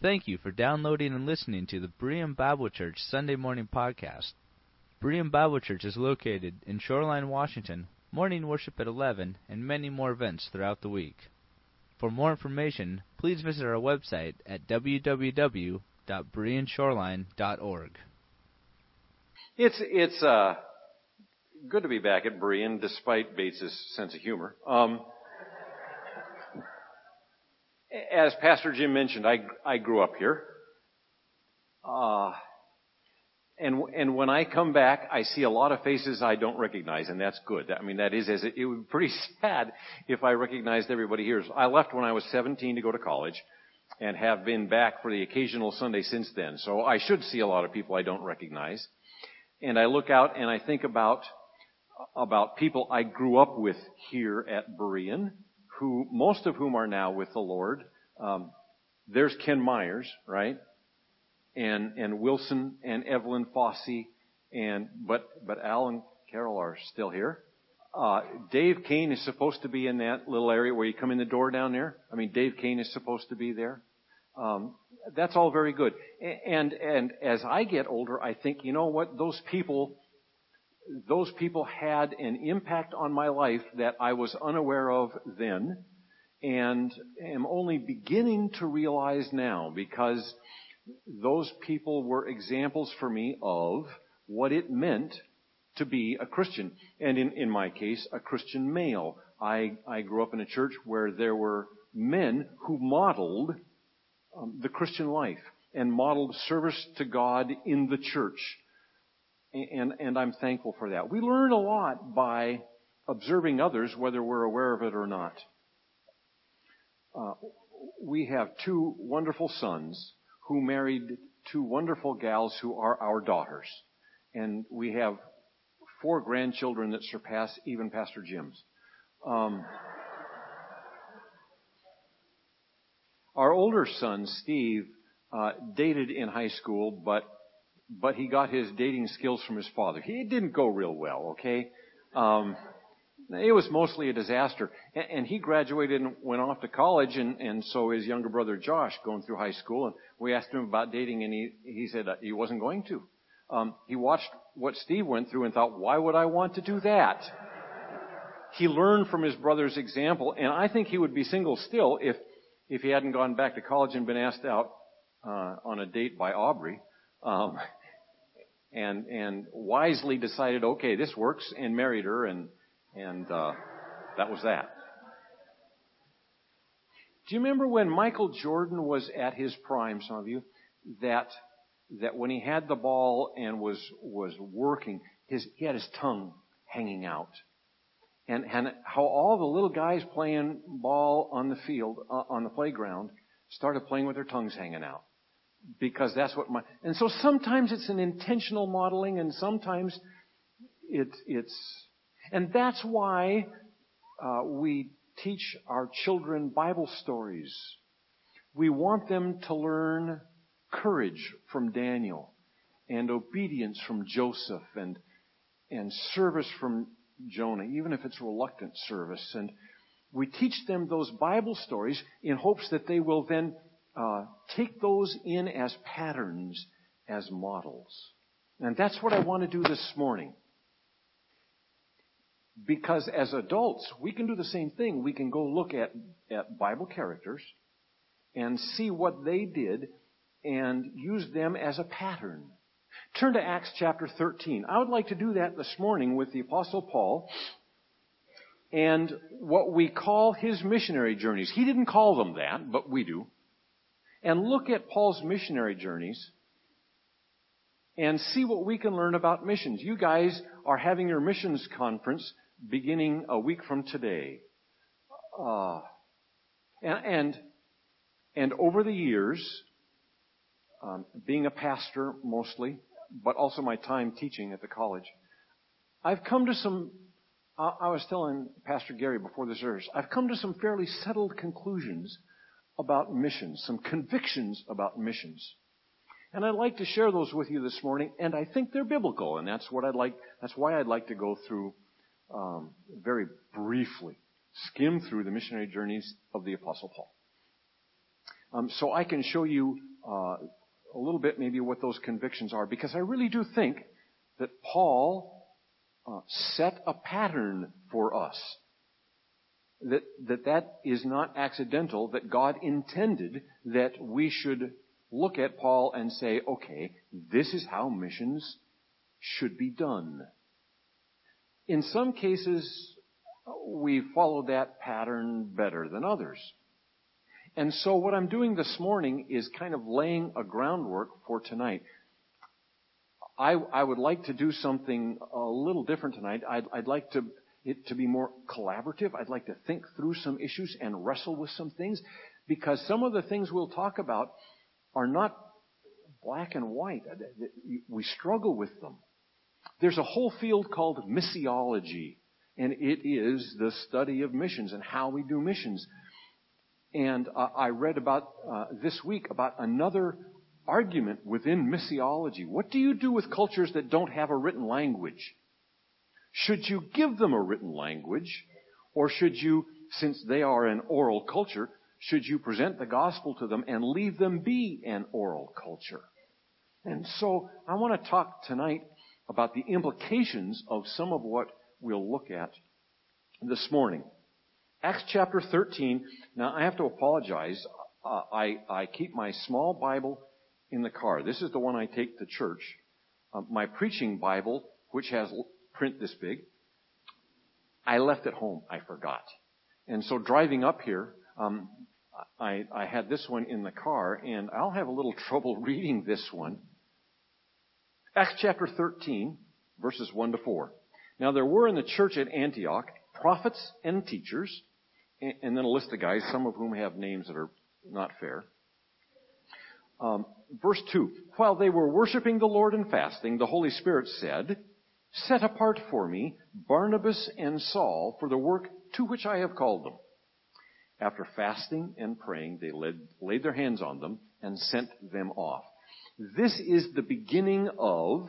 Thank you for downloading and listening to the Berean Bible Church Sunday Morning Podcast. Berean Bible Church is located in Shoreline, Washington, morning worship at 11, and many more events throughout the week. For more information, please visit our website at www.bereanshoreline.org. It's it's uh, good to be back at Berean, despite Bates's sense of humor. Um, as Pastor Jim mentioned, I I grew up here, uh, and and when I come back, I see a lot of faces I don't recognize, and that's good. I mean, that is as it, it would be pretty sad if I recognized everybody here. I left when I was 17 to go to college, and have been back for the occasional Sunday since then. So I should see a lot of people I don't recognize, and I look out and I think about about people I grew up with here at Berean who, most of whom are now with the Lord. Um, there's Ken Myers, right? And, and Wilson and Evelyn Fossey and, but, but Al and Carol are still here. Uh, Dave Kane is supposed to be in that little area where you come in the door down there. I mean, Dave Kane is supposed to be there. Um, that's all very good. And, and as I get older, I think, you know what, those people, those people had an impact on my life that I was unaware of then and am only beginning to realize now because those people were examples for me of what it meant to be a Christian. And in, in my case, a Christian male. I, I grew up in a church where there were men who modeled um, the Christian life and modeled service to God in the church and, and I'm thankful for that. We learn a lot by observing others, whether we're aware of it or not. Uh, we have two wonderful sons who married two wonderful gals who are our daughters. And we have four grandchildren that surpass even Pastor Jim's. Um, our older son, Steve, uh, dated in high school, but but he got his dating skills from his father. He didn't go real well, okay? Um, it was mostly a disaster. And, and he graduated and went off to college, and, and so his younger brother Josh going through high school, and we asked him about dating, and he, he said he wasn't going to. Um, he watched what Steve went through and thought, why would I want to do that? He learned from his brother's example, and I think he would be single still if, if he hadn't gone back to college and been asked out uh, on a date by Aubrey. Um, and and wisely decided, okay, this works, and married her, and and uh, that was that. Do you remember when Michael Jordan was at his prime? Some of you that that when he had the ball and was was working, his he had his tongue hanging out, and and how all the little guys playing ball on the field uh, on the playground started playing with their tongues hanging out because that's what my, and so sometimes it's an intentional modeling and sometimes it, it's, and that's why uh, we teach our children Bible stories. We want them to learn courage from Daniel and obedience from Joseph and, and service from Jonah, even if it's reluctant service. And we teach them those Bible stories in hopes that they will then uh, take those in as patterns, as models. And that's what I want to do this morning. Because as adults, we can do the same thing. We can go look at, at Bible characters and see what they did and use them as a pattern. Turn to Acts chapter 13. I would like to do that this morning with the Apostle Paul and what we call his missionary journeys. He didn't call them that, but we do and look at Paul's missionary journeys and see what we can learn about missions. You guys are having your missions conference beginning a week from today. Uh, and, and, and over the years, um, being a pastor mostly, but also my time teaching at the college, I've come to some, I was telling Pastor Gary before the service, I've come to some fairly settled conclusions about missions, some convictions about missions. And I'd like to share those with you this morning, and I think they're biblical, and that's what I'd like, that's why I'd like to go through, um, very briefly, skim through the missionary journeys of the Apostle Paul. Um, so I can show you uh, a little bit maybe what those convictions are, because I really do think that Paul uh, set a pattern for us. That, that that is not accidental, that God intended that we should look at Paul and say, okay, this is how missions should be done. In some cases, we follow that pattern better than others. And so what I'm doing this morning is kind of laying a groundwork for tonight. I, I would like to do something a little different tonight. I'd, I'd like to, it to be more collaborative. I'd like to think through some issues and wrestle with some things because some of the things we'll talk about are not black and white. We struggle with them. There's a whole field called missiology, and it is the study of missions and how we do missions. And uh, I read about uh, this week about another argument within missiology. What do you do with cultures that don't have a written language? Should you give them a written language, or should you, since they are an oral culture, should you present the gospel to them and leave them be an oral culture? And so I want to talk tonight about the implications of some of what we'll look at this morning. Acts chapter 13. Now I have to apologize. Uh, I, I keep my small Bible in the car. This is the one I take to church. Uh, my preaching Bible, which has print this big, I left it home. I forgot. And so driving up here, um, I, I had this one in the car, and I'll have a little trouble reading this one. Acts chapter 13, verses 1 to 4. Now there were in the church at Antioch prophets and teachers, and then a list of guys, some of whom have names that are not fair. Um, verse 2. While they were worshiping the Lord and fasting, the Holy Spirit said, Set apart for me Barnabas and Saul for the work to which I have called them. After fasting and praying, they led, laid their hands on them and sent them off. This is the beginning of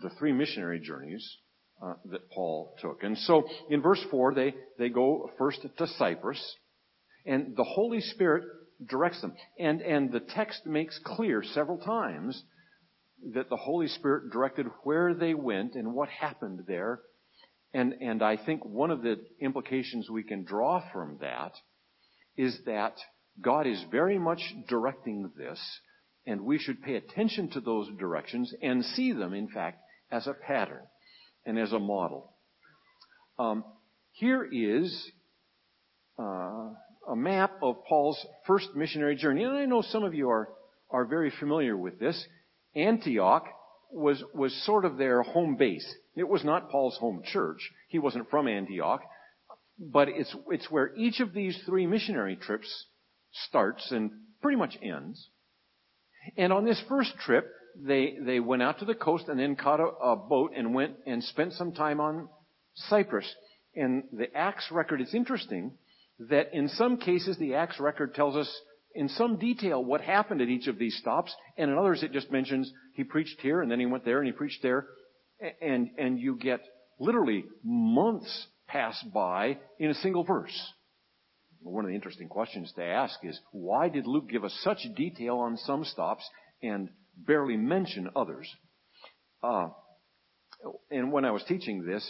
the three missionary journeys uh, that Paul took. And so in verse 4, they, they go first to Cyprus, and the Holy Spirit directs them. And, and the text makes clear several times that the Holy Spirit directed where they went and what happened there. And, and I think one of the implications we can draw from that is that God is very much directing this, and we should pay attention to those directions and see them, in fact, as a pattern and as a model. Um, here is uh, a map of Paul's first missionary journey, and I know some of you are are very familiar with this. Antioch was was sort of their home base. It was not Paul's home church. He wasn't from Antioch, but it's it's where each of these three missionary trips starts and pretty much ends. And on this first trip, they, they went out to the coast and then caught a, a boat and went and spent some time on Cyprus. And the Acts record, it's interesting that in some cases the Acts record tells us in some detail what happened at each of these stops, and in others it just mentions he preached here and then he went there and he preached there, and, and you get literally months pass by in a single verse. One of the interesting questions to ask is, why did Luke give us such detail on some stops and barely mention others. Uh, and when I was teaching this,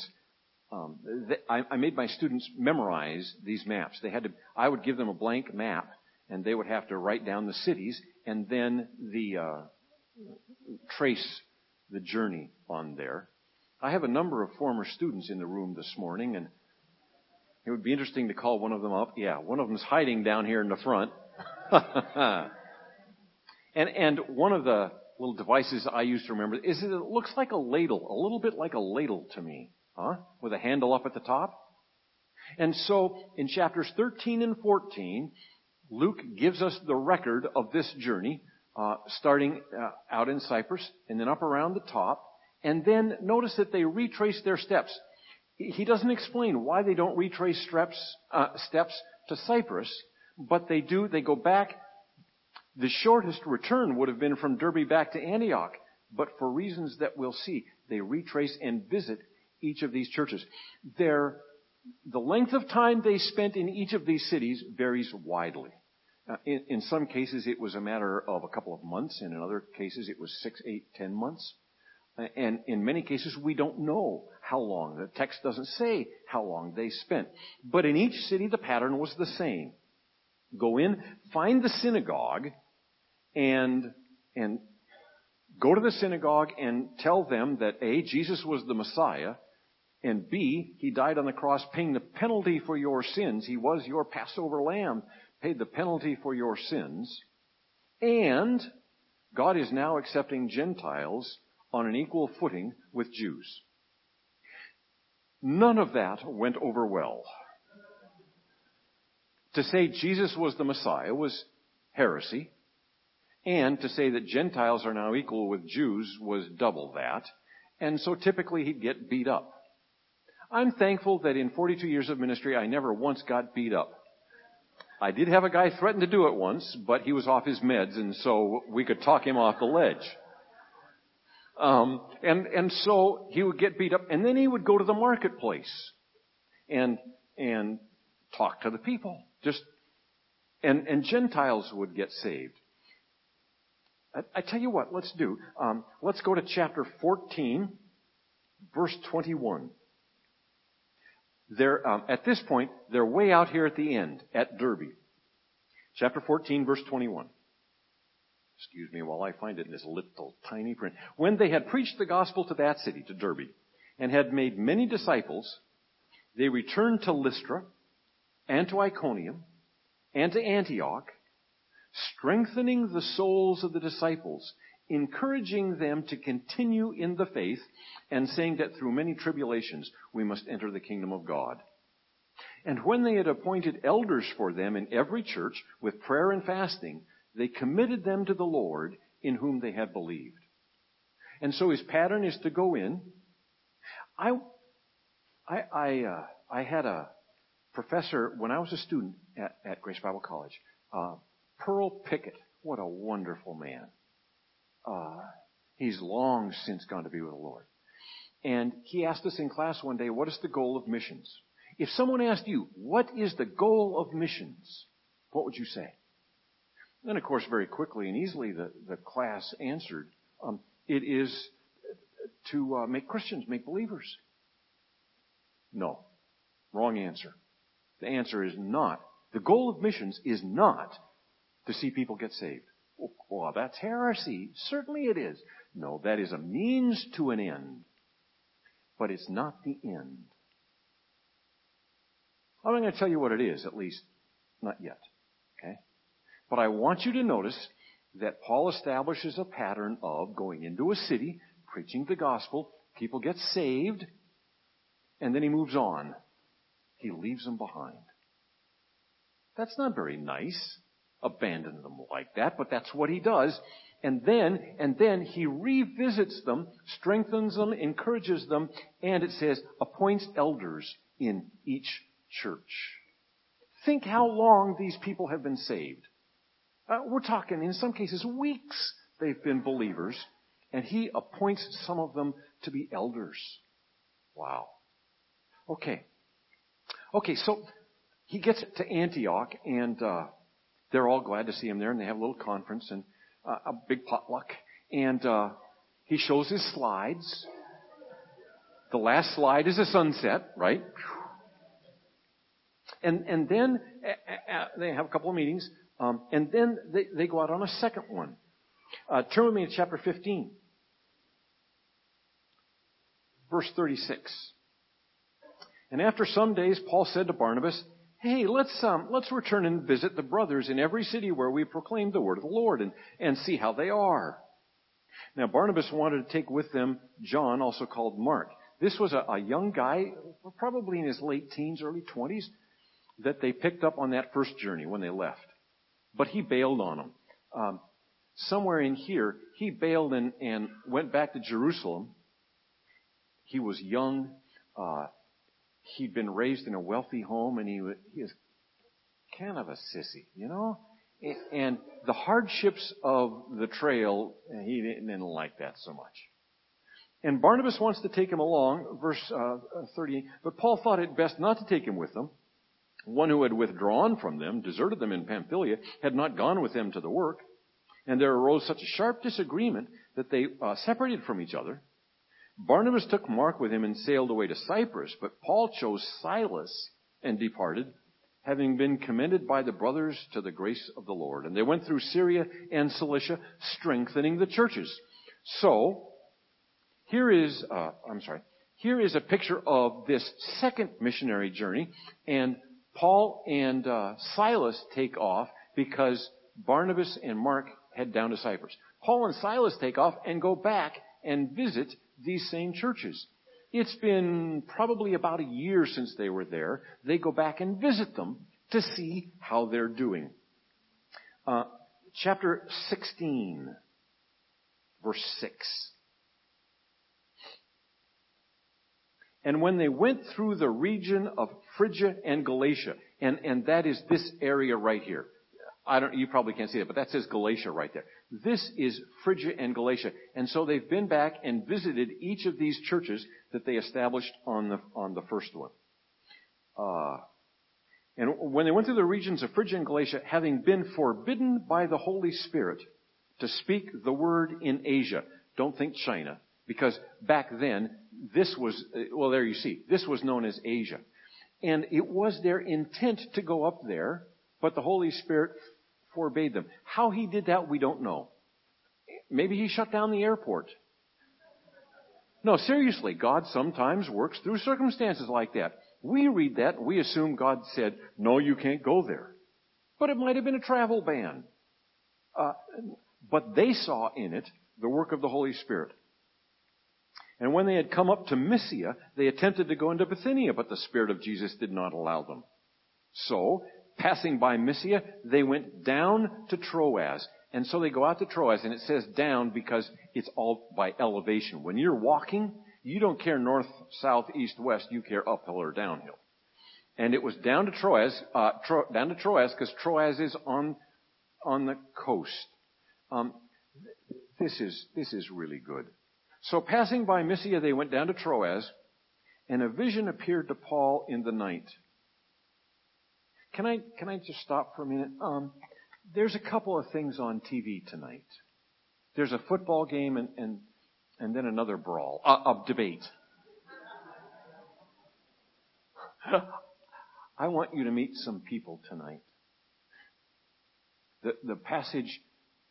um, I, I, made my students memorize these maps. They had to. I would give them a blank map, and they would have to write down the cities and then the uh, trace the journey on there. I have a number of former students in the room this morning, and it would be interesting to call one of them up. Yeah, one of them's hiding down here in the front. And, and one of the little devices I use to remember is that it looks like a ladle, a little bit like a ladle to me, huh? With a handle up at the top. And so in chapters 13 and 14, Luke gives us the record of this journey, uh, starting uh, out in Cyprus and then up around the top. And then notice that they retrace their steps. He doesn't explain why they don't retrace steps, uh, steps to Cyprus, but they do. They go back the shortest return would have been from Derbe back to Antioch, but for reasons that we'll see, they retrace and visit each of these churches. Their, the length of time they spent in each of these cities varies widely. Uh, in, in some cases, it was a matter of a couple of months. And in other cases, it was six, eight, ten months. Uh, and in many cases, we don't know how long. The text doesn't say how long they spent. But in each city, the pattern was the same. Go in, find the synagogue, and, and go to the synagogue and tell them that A, Jesus was the Messiah, and B, He died on the cross paying the penalty for your sins. He was your Passover lamb, paid the penalty for your sins. And God is now accepting Gentiles on an equal footing with Jews. None of that went over well. To say Jesus was the Messiah was heresy. And to say that Gentiles are now equal with Jews was double that. And so typically he'd get beat up. I'm thankful that in 42 years of ministry I never once got beat up. I did have a guy threaten to do it once, but he was off his meds and so we could talk him off the ledge. Um, and, and so he would get beat up and then he would go to the marketplace and, and talk to the people. Just, and, and Gentiles would get saved. I, I tell you what, let's do. Um, let's go to chapter 14, verse 21. They're, um, at this point, they're way out here at the end, at Derbe. Chapter 14, verse 21. Excuse me while I find it in this little tiny print. When they had preached the gospel to that city, to Derbe, and had made many disciples, they returned to Lystra, and to Iconium, and to Antioch, strengthening the souls of the disciples, encouraging them to continue in the faith, and saying that through many tribulations we must enter the kingdom of God. And when they had appointed elders for them in every church with prayer and fasting, they committed them to the Lord in whom they had believed. And so his pattern is to go in. I, I, I, uh, I had a professor when I was a student at, at Grace Bible College, uh, Pearl Pickett. What a wonderful man. Uh, he's long since gone to be with the Lord. And he asked us in class one day, what is the goal of missions? If someone asked you, what is the goal of missions? What would you say? And of course, very quickly and easily, the, the class answered, um, it is to uh, make Christians, make believers. No. Wrong answer. The answer is not. The goal of missions is not to see people get saved. Oh, well, that's heresy. Certainly it is. No, that is a means to an end. But it's not the end. I'm not going to tell you what it is, at least not yet. Okay? But I want you to notice that Paul establishes a pattern of going into a city, preaching the gospel, people get saved, and then he moves on. He leaves them behind. That's not very nice. Abandon them like that, but that's what he does. And then, and then he revisits them, strengthens them, encourages them, and it says, appoints elders in each church. Think how long these people have been saved. Uh, we're talking, in some cases, weeks they've been believers, and he appoints some of them to be elders. Wow. Okay. Okay, so he gets to Antioch, and uh, they're all glad to see him there, and they have a little conference and uh, a big potluck. And uh, he shows his slides. The last slide is a sunset, right? And and then uh, uh, they have a couple of meetings, um, and then they, they go out on a second one. Uh, turn with me to chapter 15, verse 36. And after some days, Paul said to Barnabas, Hey, let's um, let's return and visit the brothers in every city where we proclaim the word of the Lord and, and see how they are. Now Barnabas wanted to take with them John, also called Mark. This was a, a young guy, probably in his late teens, early twenties, that they picked up on that first journey when they left. But he bailed on them. Um, somewhere in here, he bailed and, and went back to Jerusalem. He was young. Uh, he'd been raised in a wealthy home and he, he was kind of a sissy, you know? And the hardships of the trail, he didn't like that so much. And Barnabas wants to take him along, verse uh, 30, but Paul thought it best not to take him with them. One who had withdrawn from them, deserted them in Pamphylia, had not gone with them to the work. And there arose such a sharp disagreement that they uh, separated from each other. Barnabas took Mark with him and sailed away to Cyprus, but Paul chose Silas and departed, having been commended by the brothers to the grace of the Lord. And they went through Syria and Cilicia, strengthening the churches. So, here is, uh, I'm sorry, here is a picture of this second missionary journey, and Paul and uh, Silas take off because Barnabas and Mark head down to Cyprus. Paul and Silas take off and go back and visit these same churches. It's been probably about a year since they were there. They go back and visit them to see how they're doing. Uh, chapter 16, verse 6. And when they went through the region of Phrygia and Galatia, and, and that is this area right here. I don't, you probably can't see it, but that says Galatia right there. This is Phrygia and Galatia. And so they've been back and visited each of these churches that they established on the, on the first one. Uh, and when they went through the regions of Phrygia and Galatia, having been forbidden by the Holy Spirit to speak the word in Asia, don't think China, because back then, this was, well there you see, this was known as Asia. And it was their intent to go up there, but the Holy Spirit forbade them. How he did that, we don't know. Maybe he shut down the airport. No, seriously, God sometimes works through circumstances like that. We read that, we assume God said, no, you can't go there. But it might have been a travel ban. Uh, but they saw in it the work of the Holy Spirit. And when they had come up to Mysia, they attempted to go into Bithynia, but the Spirit of Jesus did not allow them. So, passing by Mysia, they went down to Troas. And so they go out to Troas, and it says down because it's all by elevation. When you're walking, you don't care north, south, east, west, you care uphill or downhill. And it was down to Troas, uh, Tro- down to Troas, because Troas is on, on the coast. Um, this is, this is really good. So passing by Mysia, they went down to Troas, and a vision appeared to Paul in the night. Can I, can I just stop for a minute? Um, there's a couple of things on TV tonight. There's a football game and, and, and then another brawl, uh, a debate. I want you to meet some people tonight. The, the passage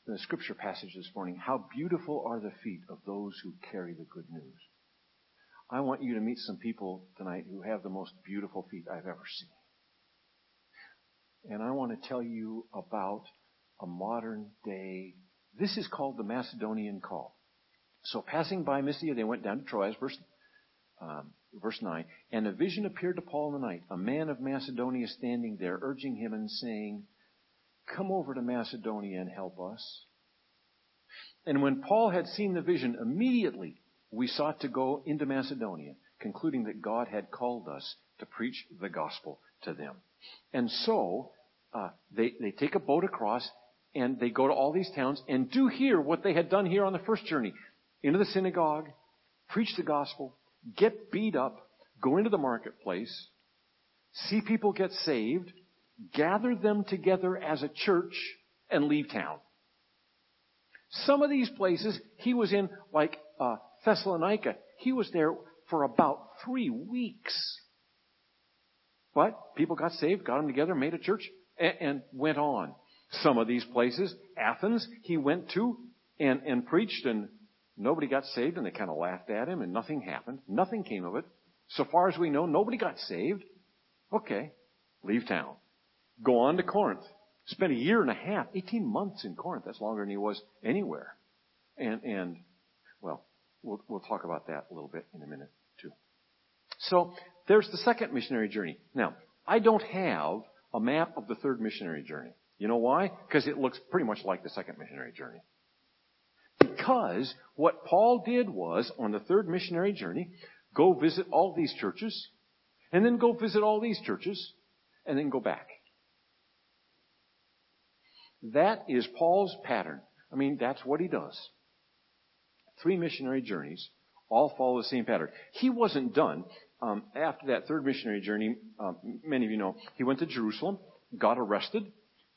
the scripture passage this morning, how beautiful are the feet of those who carry the good news. I want you to meet some people tonight who have the most beautiful feet I've ever seen. And I want to tell you about a modern day, this is called the Macedonian call. So passing by Mysia, they went down to Troas, verse, um, verse 9, and a vision appeared to Paul in the night, a man of Macedonia standing there, urging him and saying, Come over to Macedonia and help us. And when Paul had seen the vision, immediately we sought to go into Macedonia, concluding that God had called us to preach the gospel to them. And so, uh, they, they take a boat across and they go to all these towns and do here what they had done here on the first journey. Into the synagogue, preach the gospel, get beat up, go into the marketplace, see people get saved, gather them together as a church, and leave town. Some of these places he was in, like uh, Thessalonica, he was there for about three weeks. But people got saved, got them together, made a church, and, and went on. Some of these places, Athens, he went to and, and preached, and nobody got saved, and they kind of laughed at him, and nothing happened. Nothing came of it. So far as we know, nobody got saved. Okay, leave town. Go on to Corinth. Spent a year and a half, 18 months in Corinth. That's longer than he was anywhere. And, and, well, we'll, we'll talk about that a little bit in a minute too. So, there's the second missionary journey. Now, I don't have a map of the third missionary journey. You know why? Because it looks pretty much like the second missionary journey. Because what Paul did was, on the third missionary journey, go visit all these churches, and then go visit all these churches, and then go back. That is Paul's pattern. I mean, that's what he does. Three missionary journeys all follow the same pattern. He wasn't done. Um, after that third missionary journey, uh, many of you know, he went to Jerusalem, got arrested,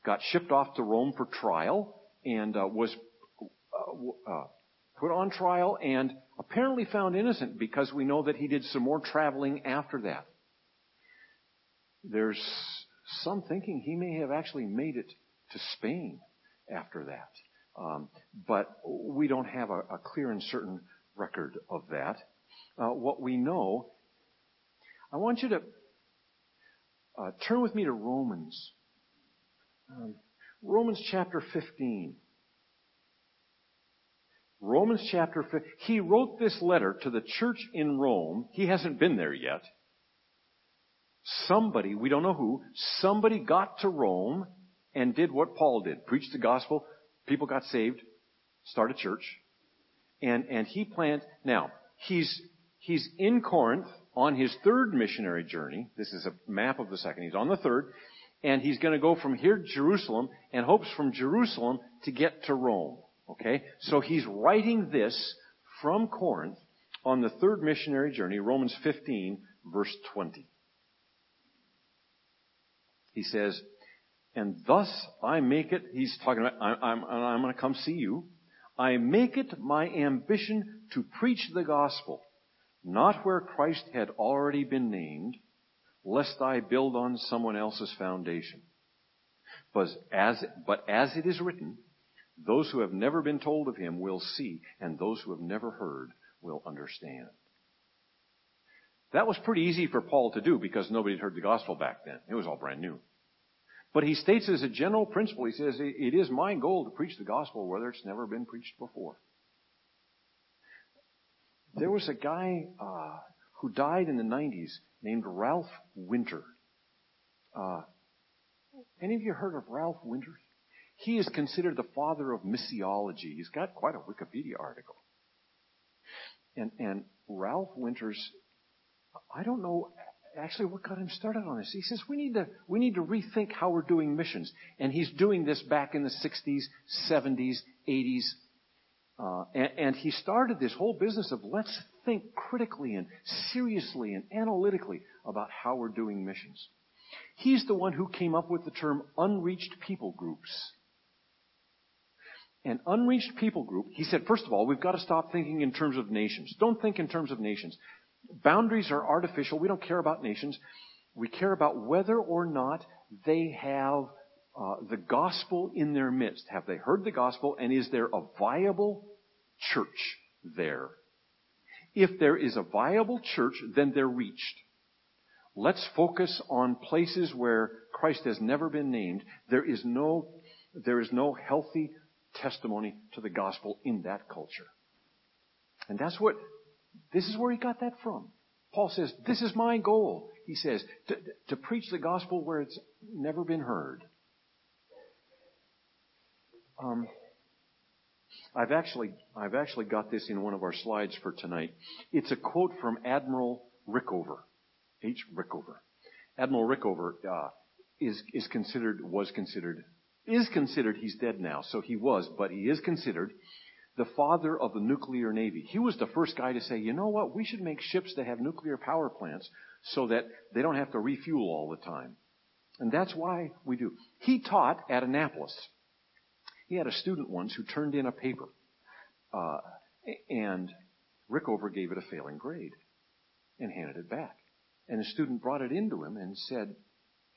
got shipped off to Rome for trial, and uh, was uh, uh, put on trial and apparently found innocent because we know that he did some more traveling after that. There's some thinking he may have actually made it to Spain after that. Um, but we don't have a, a, clear and certain record of that. Uh, what we know, I want you to uh, turn with me to Romans. Um, Romans chapter 15. Romans chapter 15. He wrote this letter to the church in Rome. He hasn't been there yet. Somebody, we don't know who, somebody got to Rome and did what Paul did. Preached the gospel. People got saved. Started church. And, and he planted, now, he's, he's in Corinth on his third missionary journey. This is a map of the second. He's on the third. And he's going to go from here to Jerusalem and hopes from Jerusalem to get to Rome. Okay? So he's writing this from Corinth on the third missionary journey, Romans 15, verse 20. He says, and thus I make it, he's talking about, I'm, I'm, I'm going to come see you. I make it my ambition to preach the gospel, not where Christ had already been named, lest I build on someone else's foundation. But as, but as it is written, those who have never been told of him will see, and those who have never heard will understand. That was pretty easy for Paul to do because nobody had heard the gospel back then. It was all brand new. But he states as a general principle, he says, it is my goal to preach the gospel whether it's never been preached before. There was a guy uh, who died in the 90s named Ralph Winter. Uh, any of you heard of Ralph Winters? He is considered the father of missiology. He's got quite a Wikipedia article. And, and Ralph Winters, I don't know actually what got him started on this. He says we need to, we need to rethink how we're doing missions. And he's doing this back in the 60s, 70s, 80s. Uh, and, and he started this whole business of let's think critically and seriously and analytically about how we're doing missions. He's the one who came up with the term unreached people groups. An unreached people group, he said, first of all, we've got to stop thinking in terms of nations. Don't think in terms of nations. Boundaries are artificial. We don't care about nations. We care about whether or not they have uh, the gospel in their midst. Have they heard the gospel and is there a viable church there? If there is a viable church, then they're reached. Let's focus on places where Christ has never been named. There is no, there is no healthy testimony to the gospel in that culture. And that's what, this is where he got that from. Paul says, this is my goal. He says, to, to preach the gospel where it's never been heard. Um, I've actually, I've actually got this in one of our slides for tonight. It's a quote from Admiral Rickover, H. Rickover. Admiral Rickover uh, is is considered was considered is considered, he's dead now, so he was, but he is considered the father of the nuclear navy. He was the first guy to say, you know what, we should make ships that have nuclear power plants so that they don't have to refuel all the time. And that's why we do. He taught at Annapolis. He had a student once who turned in a paper, uh, and Rickover gave it a failing grade and handed it back. And the student brought it into him and said,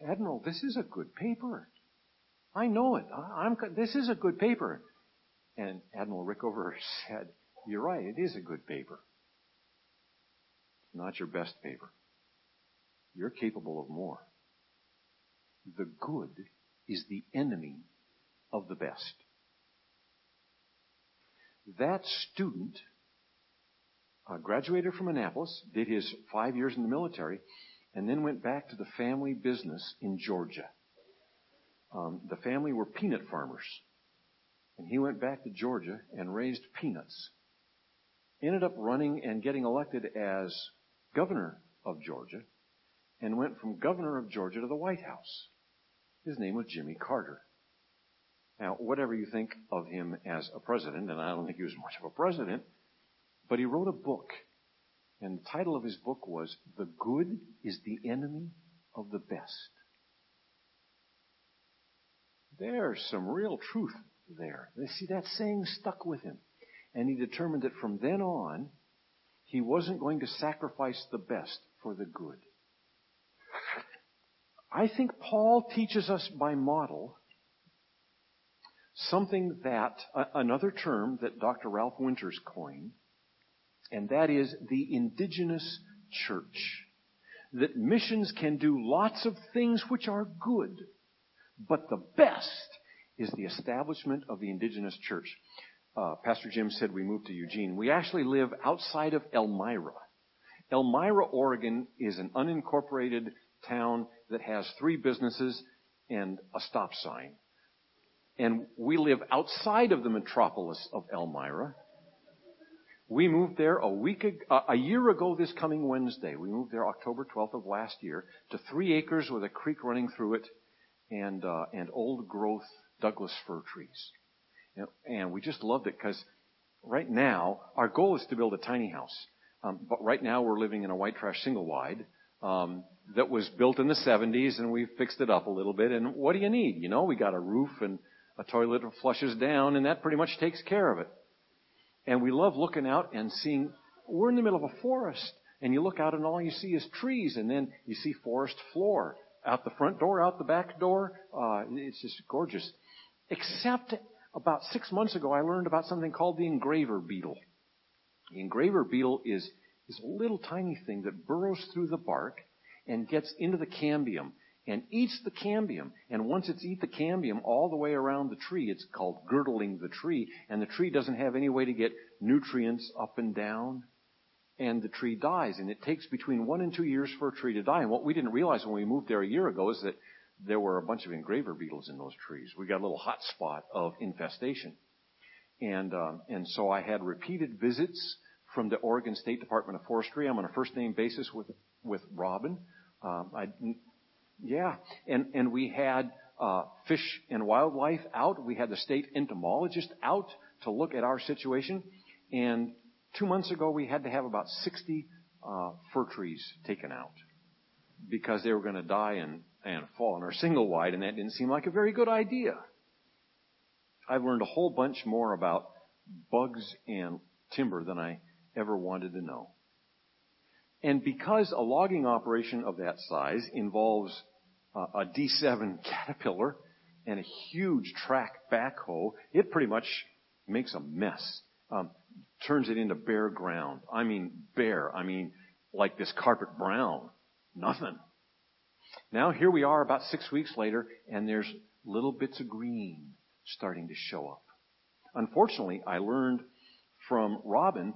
Admiral, this is a good paper. I know it. I'm, this is a good paper. And Admiral Rickover said, You're right, it is a good paper. Not your best paper. You're capable of more. The good is the enemy of the best. That student uh, graduated from Annapolis, did his five years in the military, and then went back to the family business in Georgia. Um, the family were peanut farmers. And he went back to Georgia and raised peanuts. Ended up running and getting elected as governor of Georgia and went from governor of Georgia to the White House. His name was Jimmy Carter. Now, whatever you think of him as a president, and I don't think he was much of a president, but he wrote a book And the title of his book was The Good is the Enemy of the Best. There's some real truth there. They see that saying stuck with him. And he determined that from then on, he wasn't going to sacrifice the best for the good. I think Paul teaches us by model something that, another term that Dr. Ralph Winters coined, and that is the indigenous church. That missions can do lots of things which are good, but the best is the establishment of the indigenous church. Uh, Pastor Jim said we moved to Eugene. We actually live outside of Elmira. Elmira, Oregon is an unincorporated town that has three businesses and a stop sign. And we live outside of the metropolis of Elmira. We moved there a week, a year ago this coming Wednesday. We moved there October 12th of last year to three acres with a creek running through it and, uh, and old growth Douglas fir trees. And, and we just loved it because right now our goal is to build a tiny house. Um, but right now we're living in a white trash single wide um, that was built in the 70s, and we fixed it up a little bit. And what do you need? You know, we got a roof and a toilet flushes down, and that pretty much takes care of it. And we love looking out and seeing. We're in the middle of a forest, and you look out, and all you see is trees, and then you see forest floor out the front door, out the back door. Uh, it's just gorgeous. Except about six months ago, I learned about something called the engraver beetle. The engraver beetle is, is a little tiny thing that burrows through the bark and gets into the cambium and eats the cambium. And once it's eat the cambium all the way around the tree, it's called girdling the tree. And the tree doesn't have any way to get nutrients up and down. And the tree dies. And it takes between one and two years for a tree to die. And what we didn't realize when we moved there a year ago is that there were a bunch of engraver beetles in those trees. We got a little hot spot of infestation. And, um, and so I had repeated visits from the Oregon State Department of Forestry. I'm on a first name basis with, with Robin. Um, I, yeah, and, and we had, uh, fish and wildlife out. We had the state entomologist out to look at our situation. And two months ago, we had to have about 60, uh, fir trees taken out because they were going to die and and fall on our single wide, and that didn't seem like a very good idea. I've learned a whole bunch more about bugs and timber than I ever wanted to know. And because a logging operation of that size involves a D7 Caterpillar and a huge track backhoe, it pretty much makes a mess. Um, turns it into bare ground. I mean bare. I mean like this carpet brown. Nothing. Now here we are about six weeks later, and there's little bits of green starting to show up. Unfortunately, I learned from Robin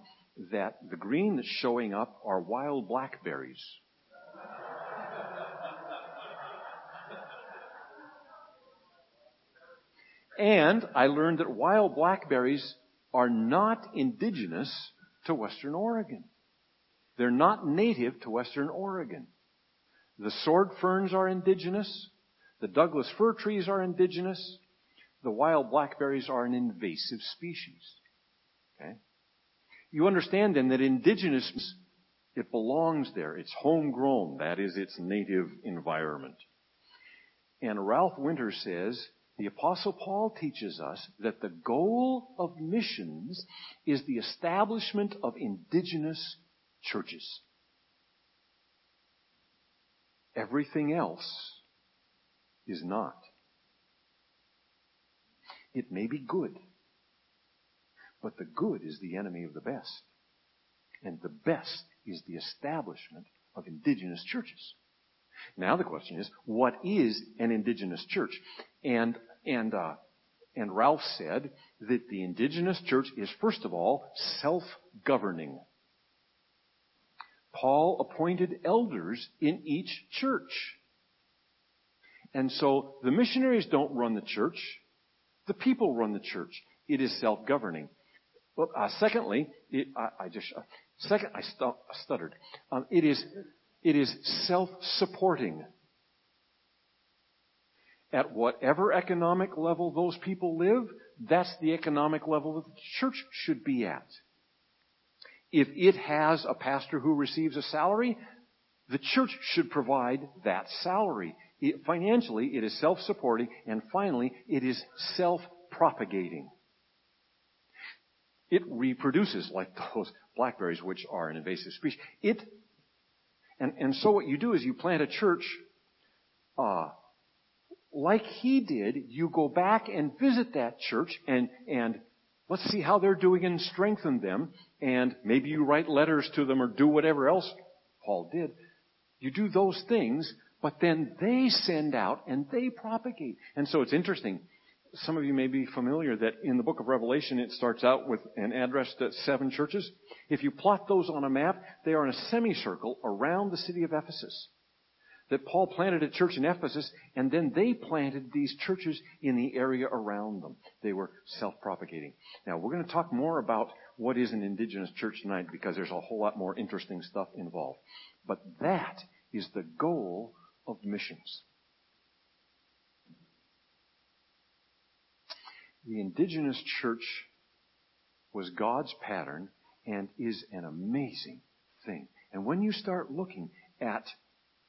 that the green that's showing up are wild blackberries. and I learned that wild blackberries are not indigenous to Western Oregon. They're not native to Western Oregon. The sword ferns are indigenous. The Douglas fir trees are indigenous. The wild blackberries are an invasive species. Okay? You understand then that indigenous, it belongs there. It's homegrown. That is its native environment. And Ralph Winter says, the apostle Paul teaches us that the goal of missions is the establishment of indigenous churches. Everything else is not. It may be good, but the good is the enemy of the best. And the best is the establishment of indigenous churches. Now the question is, what is an indigenous church? And, and, uh, and Ralph said that the indigenous church is first of all self-governing. Paul appointed elders in each church. And so the missionaries don't run the church. The people run the church. It is self-governing. Well, uh, secondly, it, I, I, just, uh, second, I stu- stuttered. Um, it is, it is self-supporting. At whatever economic level those people live, that's the economic level that the church should be at. If it has a pastor who receives a salary, the church should provide that salary. It, financially, it is self-supporting, and finally, it is self-propagating. It reproduces like those blackberries, which are an invasive species. It, and, and so what you do is you plant a church, uh, like he did, you go back and visit that church and, and let's see how they're doing and strengthen them. And maybe you write letters to them or do whatever else Paul did. You do those things, but then they send out and they propagate. And so it's interesting. Some of you may be familiar that in the book of Revelation it starts out with an address to seven churches. If you plot those on a map, they are in a semicircle around the city of Ephesus that Paul planted a church in Ephesus, and then they planted these churches in the area around them. They were self-propagating. Now, we're going to talk more about what is an indigenous church tonight because there's a whole lot more interesting stuff involved. But that is the goal of missions. The indigenous church was God's pattern and is an amazing thing. And when you start looking at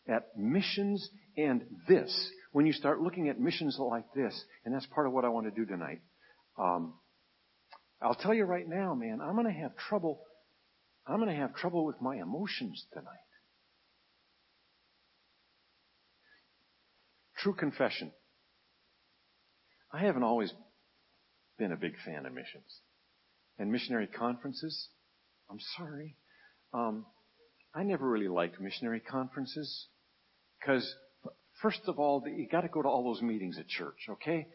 at missions and this, when you start looking at missions like this, and that's part of what I want to do tonight, um, I'll tell you right now, man, I'm going to have trouble. I'm going to have trouble with my emotions tonight. True confession. I haven't always been a big fan of missions and missionary conferences. I'm sorry. Um, I never really liked missionary conferences. Because, first of all, you got to go to all those meetings at church, okay?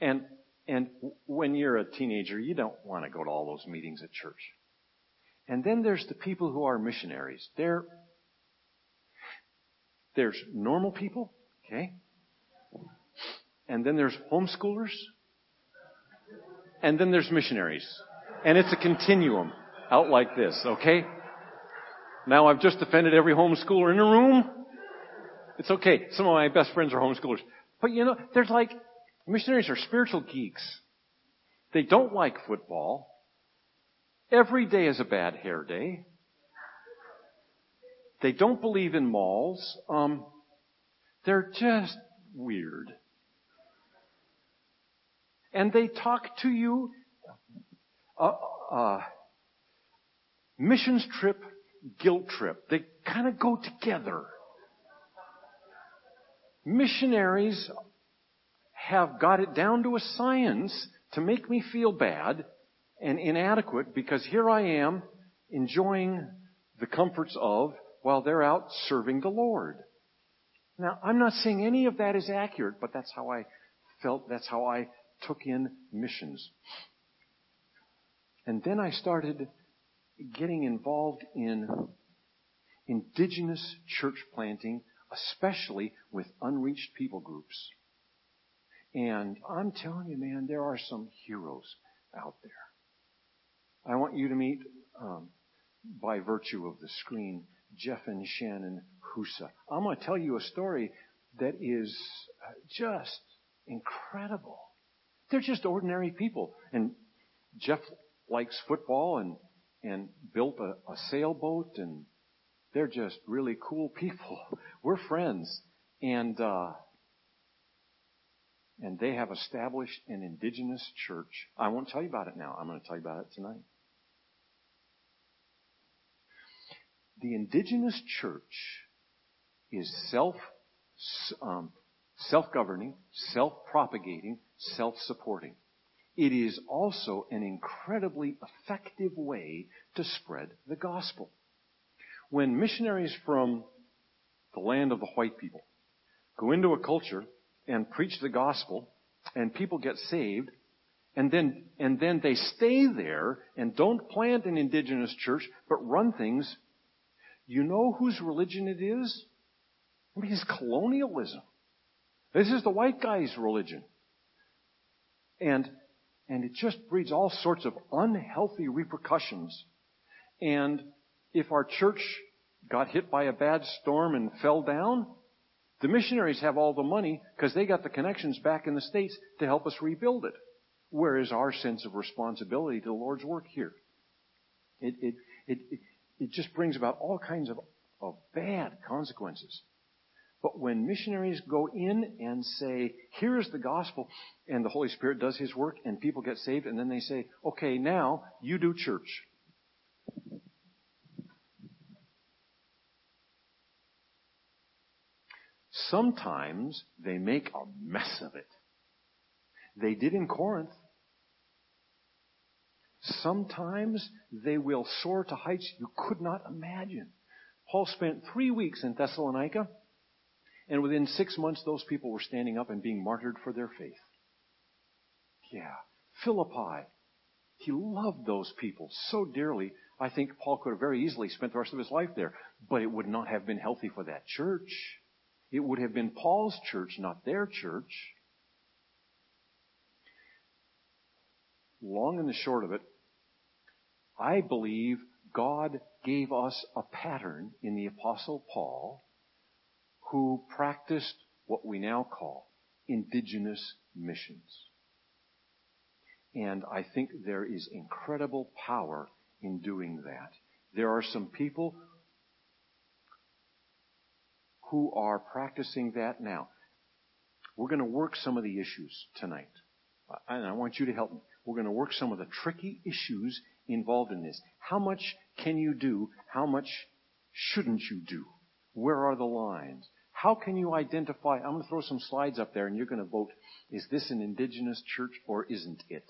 And, and when you're a teenager, you don't want to go to all those meetings at church. And then there's the people who are missionaries. They're, there's normal people, okay? And then there's homeschoolers. And then there's missionaries. And it's a continuum out like this, okay? Now I've just offended every homeschooler in the room. It's okay. Some of my best friends are homeschoolers. But you know, there's like, missionaries are spiritual geeks. They don't like football. Every day is a bad hair day. They don't believe in malls. Um, they're just weird. And they talk to you, uh, uh, missions trip, guilt trip. They kind of go together missionaries have got it down to a science to make me feel bad and inadequate because here I am enjoying the comforts of while they're out serving the Lord. Now, I'm not saying any of that is accurate, but that's how I felt, that's how I took in missions. And then I started getting involved in indigenous church planting especially with unreached people groups. And I'm telling you, man, there are some heroes out there. I want you to meet, um, by virtue of the screen, Jeff and Shannon Husa. I'm going to tell you a story that is uh, just incredible. They're just ordinary people. And Jeff likes football and, and built a, a sailboat and they're just really cool people. We're friends. And, uh, and they have established an indigenous church. I won't tell you about it now. I'm going to tell you about it tonight. The indigenous church is self, um, self-governing, self-propagating, self-supporting. It is also an incredibly effective way to spread the gospel when missionaries from the land of the white people go into a culture and preach the gospel and people get saved and then, and then they stay there and don't plant an indigenous church but run things, you know whose religion it is? I mean, it's colonialism. This is the white guy's religion. And, and it just breeds all sorts of unhealthy repercussions. And if our church got hit by a bad storm and fell down, the missionaries have all the money because they got the connections back in the States to help us rebuild it. Where is our sense of responsibility to the Lord's work here? It, it, it, it, just brings about all kinds of, of bad consequences. But when missionaries go in and say, here's the gospel, and the Holy Spirit does His work, and people get saved, and then they say, okay, now you do church. Sometimes they make a mess of it. They did in Corinth. Sometimes they will soar to heights you could not imagine. Paul spent three weeks in Thessalonica, and within six months, those people were standing up and being martyred for their faith. Yeah. Philippi. He loved those people so dearly. I think Paul could have very easily spent the rest of his life there, but it would not have been healthy for that church. It would have been Paul's church, not their church. Long and the short of it, I believe God gave us a pattern in the Apostle Paul who practiced what we now call indigenous missions. And I think there is incredible power in doing that. There are some people who are practicing that now. We're going to work some of the issues tonight. And I want you to help me. We're going to work some of the tricky issues involved in this. How much can you do? How much shouldn't you do? Where are the lines? How can you identify? I'm going to throw some slides up there and you're going to vote. Is this an indigenous church or isn't it?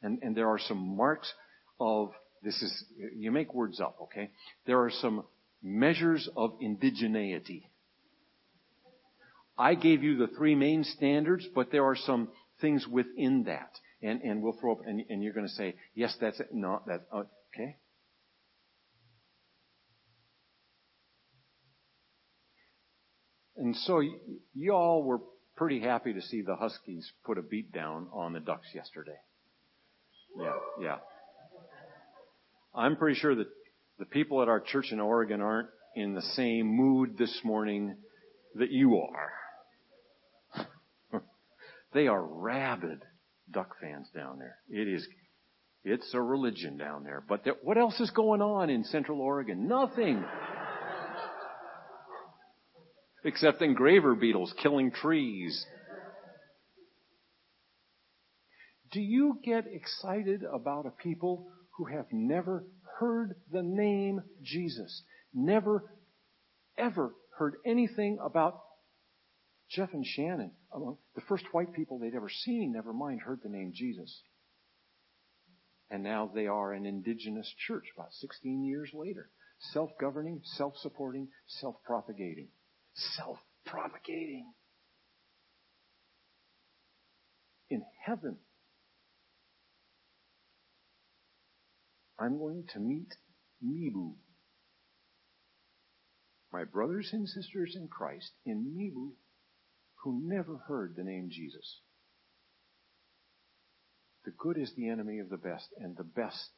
And, and there are some marks of, this is, you make words up, okay? There are some measures of indigeneity. I gave you the three main standards, but there are some things within that. And, and we'll throw up, and, and you're going to say, yes, that's it. No, that's, uh, okay. And so you all were pretty happy to see the Huskies put a beat down on the Ducks yesterday. Yeah, yeah. I'm pretty sure that the people at our church in Oregon aren't in the same mood this morning that you are. they are rabid duck fans down there. It is, it's a religion down there. But there, what else is going on in Central Oregon? Nothing. Except engraver beetles killing trees. Do you get excited about a people who have never heard the name Jesus? Never, ever heard anything about Jeff and Shannon, among the first white people they'd ever seen, never mind, heard the name Jesus. And now they are an indigenous church about 16 years later. Self-governing, self-supporting, self-propagating. Self-propagating. In heaven, I'm going to meet Mibu. My brothers and sisters in Christ in Mibu who never heard the name Jesus. The good is the enemy of the best, and the best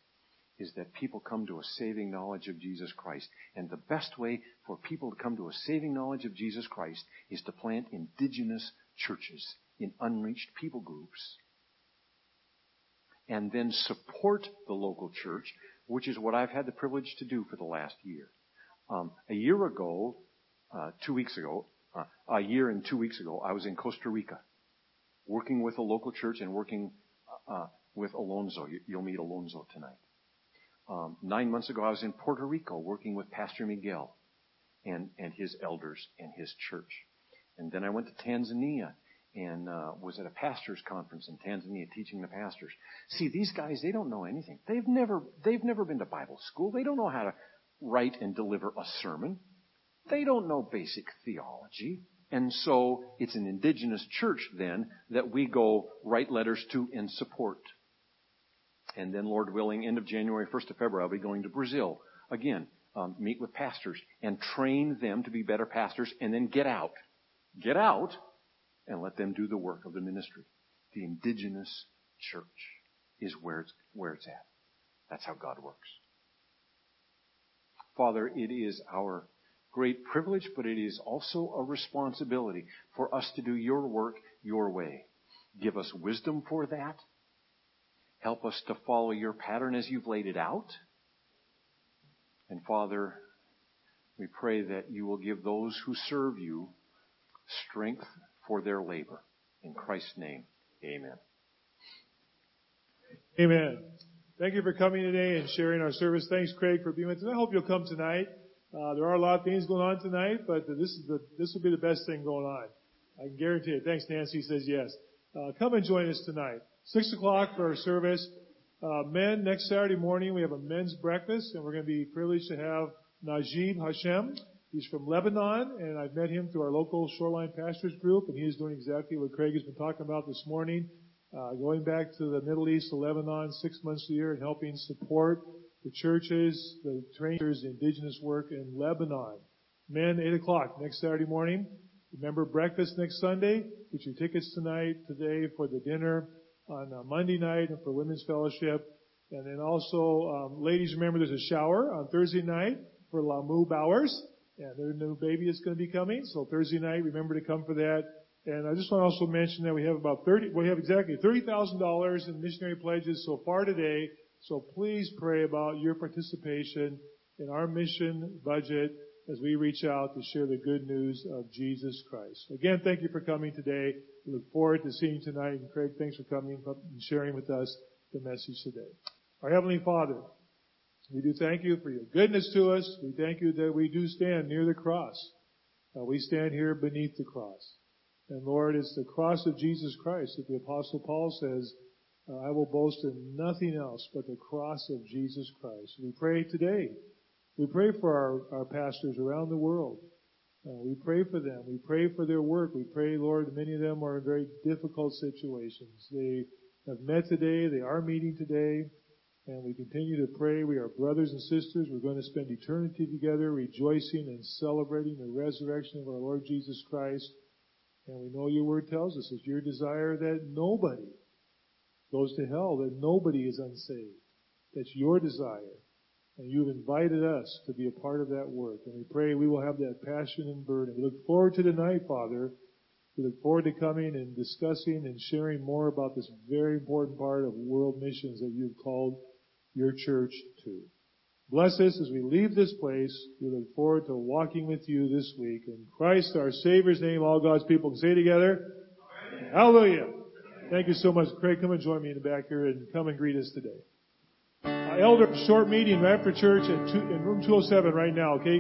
is that people come to a saving knowledge of Jesus Christ. And the best way for people to come to a saving knowledge of Jesus Christ is to plant indigenous churches in unreached people groups and then support the local church, which is what I've had the privilege to do for the last year. Um, a year ago, uh, two weeks ago, uh, a year and two weeks ago, I was in Costa Rica, working with a local church and working uh, with Alonzo. You'll meet Alonzo tonight. Um, nine months ago, I was in Puerto Rico working with Pastor Miguel and and his elders and his church. And then I went to Tanzania and uh, was at a pastors conference in Tanzania teaching the pastors. See, these guys they don't know anything. They've never they've never been to Bible school. They don't know how to write and deliver a sermon. They don't know basic theology. And so it's an indigenous church then that we go write letters to and support. And then Lord willing, end of January, 1st of February, I'll be going to Brazil. Again, um, meet with pastors and train them to be better pastors and then get out. Get out and let them do the work of the ministry. The indigenous church is where it's, where it's at. That's how God works. Father, it is our great privilege, but it is also a responsibility for us to do your work your way. Give us wisdom for that. Help us to follow your pattern as you've laid it out. And Father, we pray that you will give those who serve you strength for their labor. In Christ's name, amen. Amen. Thank you for coming today and sharing our service. Thanks, Craig, for being with us. I hope you'll come tonight. Uh, there are a lot of things going on tonight, but this is the this will be the best thing going on. I can guarantee it. Thanks, Nancy says yes. Uh, come and join us tonight. Six o'clock for our service. Uh, men, next Saturday morning we have a men's breakfast, and we're going to be privileged to have Najib Hashem. He's from Lebanon, and I've met him through our local Shoreline Pastors Group, and he is doing exactly what Craig has been talking about this morning, uh, going back to the Middle East, to Lebanon, six months a year, and helping support the churches, the trainers, the indigenous work in Lebanon. Men, 8 o'clock next Saturday morning. Remember breakfast next Sunday. Get your tickets tonight, today for the dinner on uh, Monday night for women's fellowship. And then also, um, ladies, remember there's a shower on Thursday night for Lamu Bowers. And their new baby is going to be coming. So Thursday night, remember to come for that. And I just want to also mention that we have about 30, we have exactly $30,000 in missionary pledges so far today. So please pray about your participation in our mission budget as we reach out to share the good news of Jesus Christ. Again, thank you for coming today. We look forward to seeing you tonight. And Craig, thanks for coming and sharing with us the message today. Our Heavenly Father, we do thank you for your goodness to us. We thank you that we do stand near the cross. Uh, we stand here beneath the cross. And Lord, it's the cross of Jesus Christ that the apostle Paul says, uh, I will boast in nothing else but the cross of Jesus Christ. We pray today. We pray for our, our pastors around the world. Uh, we pray for them. We pray for their work. We pray, Lord, many of them are in very difficult situations. They have met today. They are meeting today. And we continue to pray. We are brothers and sisters. We're going to spend eternity together rejoicing and celebrating the resurrection of our Lord Jesus Christ. And we know your word tells us it's your desire that nobody goes to hell, that nobody is unsaved. That's your desire. And you've invited us to be a part of that work. And we pray we will have that passion and burden. We look forward to tonight, Father. We look forward to coming and discussing and sharing more about this very important part of world missions that you've called your church to. Bless us as we leave this place. We look forward to walking with you this week. In Christ, our Savior's name, all God's people can say together, Amen. Hallelujah. Thank you so much. Craig, come and join me in the back here and come and greet us today. Elder, short meeting after church at two, in room 207 right now, okay?